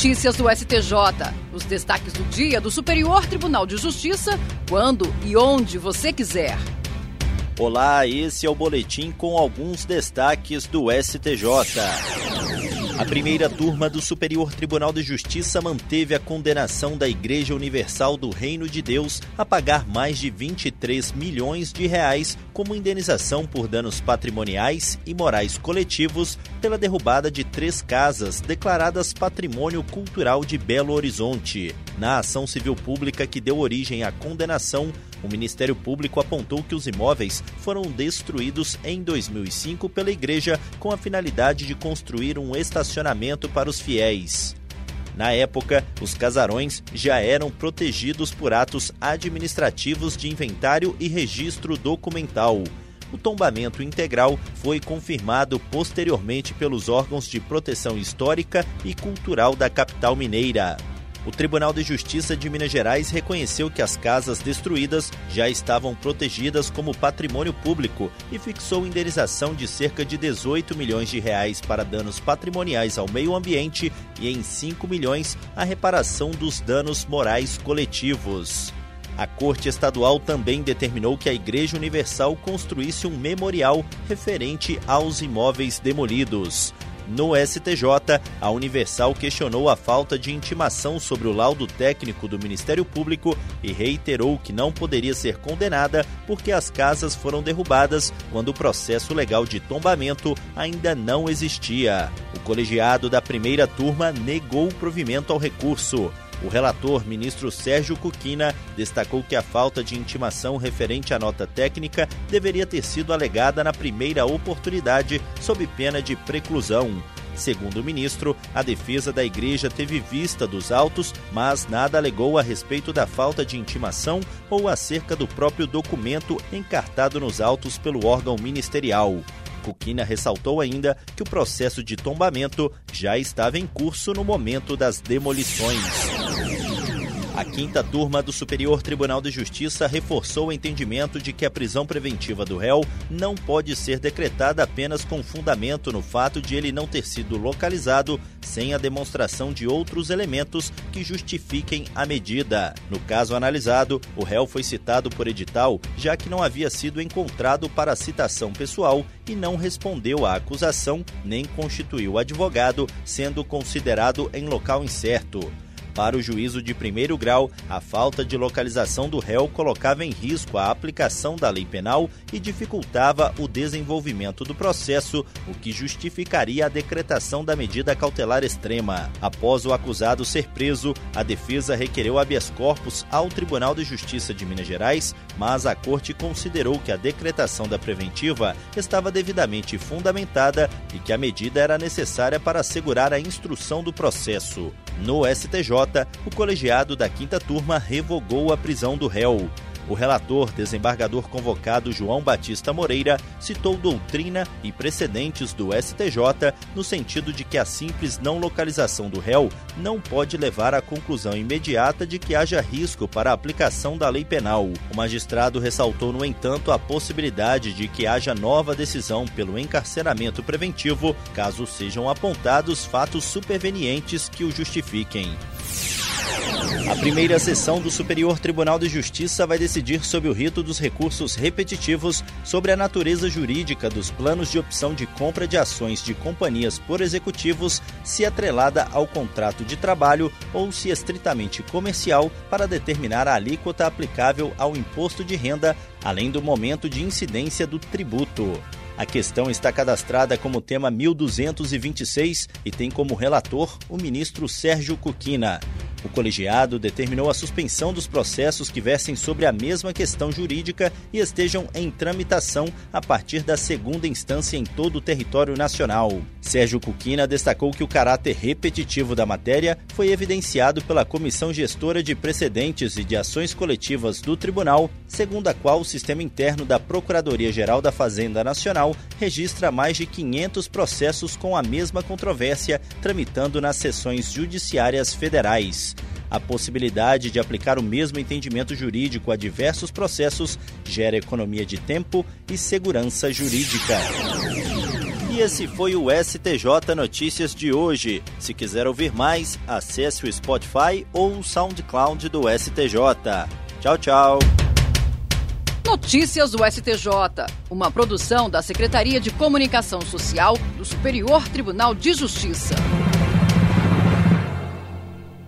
Notícias do STJ. Os destaques do dia do Superior Tribunal de Justiça, quando e onde você quiser. Olá, esse é o boletim com alguns destaques do STJ. A primeira turma do Superior Tribunal de Justiça manteve a condenação da Igreja Universal do Reino de Deus a pagar mais de 23 milhões de reais como indenização por danos patrimoniais e morais coletivos pela derrubada de três casas declaradas Patrimônio Cultural de Belo Horizonte. Na ação civil pública que deu origem à condenação, o Ministério Público apontou que os imóveis foram destruídos em 2005 pela igreja com a finalidade de construir um estacionamento para os fiéis. Na época, os casarões já eram protegidos por atos administrativos de inventário e registro documental. O tombamento integral foi confirmado posteriormente pelos órgãos de proteção histórica e cultural da capital mineira. O Tribunal de Justiça de Minas Gerais reconheceu que as casas destruídas já estavam protegidas como patrimônio público e fixou indenização de cerca de 18 milhões de reais para danos patrimoniais ao meio ambiente e em 5 milhões a reparação dos danos morais coletivos. A Corte Estadual também determinou que a Igreja Universal construísse um memorial referente aos imóveis demolidos. No STJ, a Universal questionou a falta de intimação sobre o laudo técnico do Ministério Público e reiterou que não poderia ser condenada porque as casas foram derrubadas quando o processo legal de tombamento ainda não existia. O colegiado da primeira turma negou o provimento ao recurso. O relator, ministro Sérgio Cuquina, destacou que a falta de intimação referente à nota técnica deveria ter sido alegada na primeira oportunidade, sob pena de preclusão. Segundo o ministro, a defesa da igreja teve vista dos autos, mas nada alegou a respeito da falta de intimação ou acerca do próprio documento encartado nos autos pelo órgão ministerial. Cuquina ressaltou ainda que o processo de tombamento já estava em curso no momento das demolições. A quinta turma do Superior Tribunal de Justiça reforçou o entendimento de que a prisão preventiva do réu não pode ser decretada apenas com fundamento no fato de ele não ter sido localizado sem a demonstração de outros elementos que justifiquem a medida. No caso analisado, o réu foi citado por edital, já que não havia sido encontrado para citação pessoal e não respondeu à acusação nem constituiu advogado, sendo considerado em local incerto. Para o juízo de primeiro grau, a falta de localização do réu colocava em risco a aplicação da lei penal e dificultava o desenvolvimento do processo, o que justificaria a decretação da medida cautelar extrema. Após o acusado ser preso, a defesa requereu habeas corpus ao Tribunal de Justiça de Minas Gerais, mas a corte considerou que a decretação da preventiva estava devidamente fundamentada e que a medida era necessária para assegurar a instrução do processo. No STJ, o colegiado da quinta turma revogou a prisão do réu. O relator, desembargador convocado João Batista Moreira, citou doutrina e precedentes do STJ no sentido de que a simples não localização do réu não pode levar à conclusão imediata de que haja risco para a aplicação da lei penal. O magistrado ressaltou, no entanto, a possibilidade de que haja nova decisão pelo encarceramento preventivo, caso sejam apontados fatos supervenientes que o justifiquem. A primeira sessão do Superior Tribunal de Justiça vai decidir sobre o rito dos recursos repetitivos sobre a natureza jurídica dos planos de opção de compra de ações de companhias por executivos, se atrelada ao contrato de trabalho ou se estritamente comercial, para determinar a alíquota aplicável ao imposto de renda, além do momento de incidência do tributo. A questão está cadastrada como tema 1226 e tem como relator o ministro Sérgio Cuquina. O colegiado determinou a suspensão dos processos que versem sobre a mesma questão jurídica e estejam em tramitação a partir da segunda instância em todo o território nacional. Sérgio Cuquina destacou que o caráter repetitivo da matéria foi evidenciado pela Comissão Gestora de Precedentes e de Ações Coletivas do Tribunal, segundo a qual o sistema interno da Procuradoria-Geral da Fazenda Nacional registra mais de 500 processos com a mesma controvérsia tramitando nas sessões judiciárias federais. A possibilidade de aplicar o mesmo entendimento jurídico a diversos processos gera economia de tempo e segurança jurídica. E esse foi o STJ Notícias de hoje. Se quiser ouvir mais, acesse o Spotify ou o SoundCloud do STJ. Tchau, tchau. Notícias do STJ, uma produção da Secretaria de Comunicação Social do Superior Tribunal de Justiça.